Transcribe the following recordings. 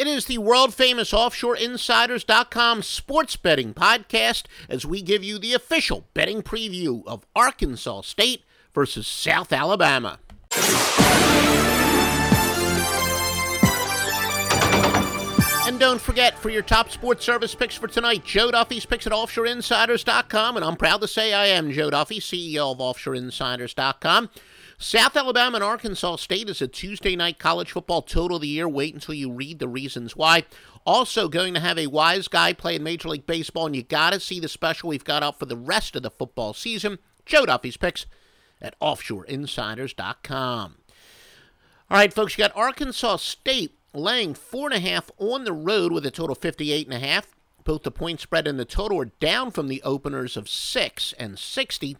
It is the world famous OffshoreInsiders.com sports betting podcast as we give you the official betting preview of Arkansas State versus South Alabama. And don't forget, for your top sports service picks for tonight, Joe Duffy's picks at OffshoreInsiders.com. And I'm proud to say I am Joe Duffy, CEO of OffshoreInsiders.com. South Alabama and Arkansas State is a Tuesday night college football total of the year. Wait until you read the reasons why. Also, going to have a wise guy play in Major League Baseball, and you got to see the special we've got up for the rest of the football season. Joe Duffy's picks at OffshoreInsiders.com. All right, folks, you got Arkansas State laying four and a half on the road with a total of 58 and a half. Both the point spread and the total are down from the openers of six and 60.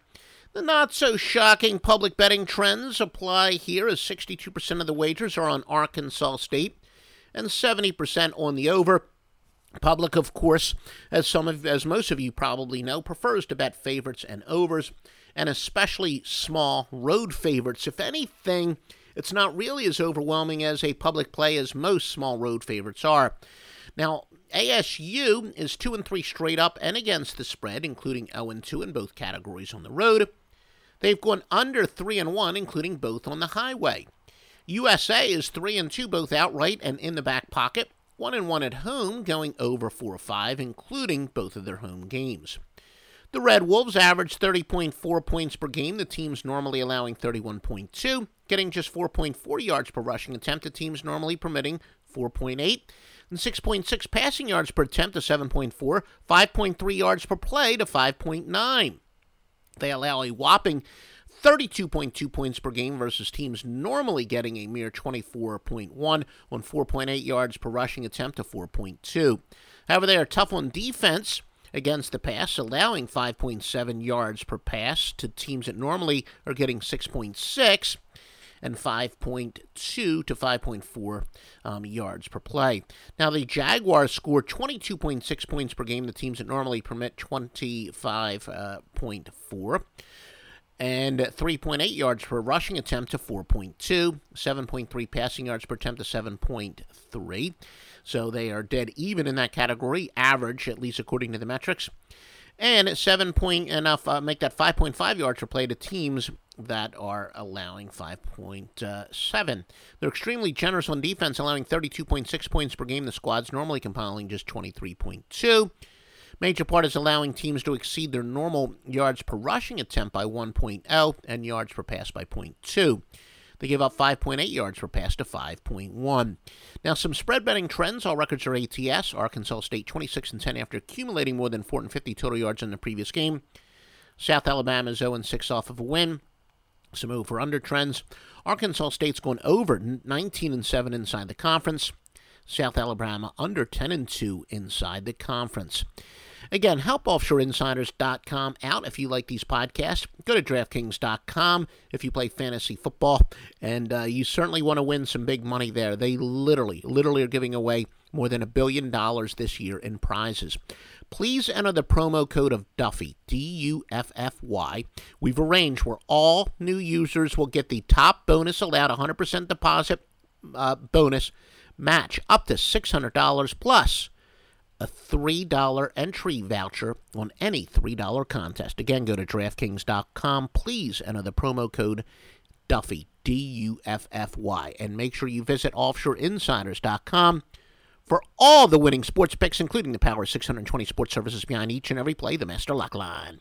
The not so shocking public betting trends apply here as 62% of the wagers are on Arkansas State and 70% on the over. Public, of course, as some of as most of you probably know, prefers to bet favorites and overs, and especially small road favorites. If anything, it's not really as overwhelming as a public play as most small road favorites are. Now, ASU is 2 and 3 straight up and against the spread, including 0 and 2 in both categories on the road. They've gone under 3 and 1, including both on the highway. USA is 3 and 2 both outright and in the back pocket, 1 and 1 at home, going over 4 or 5, including both of their home games. The Red Wolves average 30.4 points per game, the team's normally allowing 31.2, getting just 4.4 yards per rushing attempt, the team's normally permitting 4.8, and 6.6 passing yards per attempt to 7.4, 5.3 yards per play to 5.9. They allow a whopping 32.2 points per game versus teams normally getting a mere 24.1 on 4.8 yards per rushing attempt to 4.2. However, they are tough on defense against the pass, allowing 5.7 yards per pass to teams that normally are getting 6.6 and 5.2 to 5.4 um, yards per play. Now, the Jaguars score 22.6 points per game, the teams that normally permit 25.4. Uh, and 3.8 yards per rushing attempt to 4.2, 7.3 passing yards per attempt to 7.3. So they are dead even in that category, average, at least according to the metrics. And 7 point enough, uh, make that 5.5 yards per play to teams that are allowing 5.7. They're extremely generous on defense, allowing 32.6 points per game. The squad's normally compiling just 23.2. Major part is allowing teams to exceed their normal yards per rushing attempt by 1.0 and yards per pass by 0.2. They give up 5.8 yards per pass to 5.1. Now, some spread betting trends. All records are ATS. Arkansas State 26 and 10 after accumulating more than 450 total yards in the previous game. South Alabama is 0 and 6 off of a win. Some over under trends. Arkansas State's going over 19 and 7 inside the conference. South Alabama under 10 and 2 inside the conference. Again, help offshoreinsiders.com out if you like these podcasts. Go to DraftKings.com if you play fantasy football, and uh, you certainly want to win some big money there. They literally, literally are giving away more than a billion dollars this year in prizes. Please enter the promo code of Duffy, D U F F Y. We've arranged where all new users will get the top bonus allowed 100% deposit uh, bonus match up to $600 plus a $3 entry voucher on any $3 contest. Again, go to DraftKings.com. Please enter the promo code Duffy, D U F F Y, and make sure you visit OffshoreInsiders.com for all the winning sports picks, including the Power 620 sports services behind each and every play, the Master Lock Line.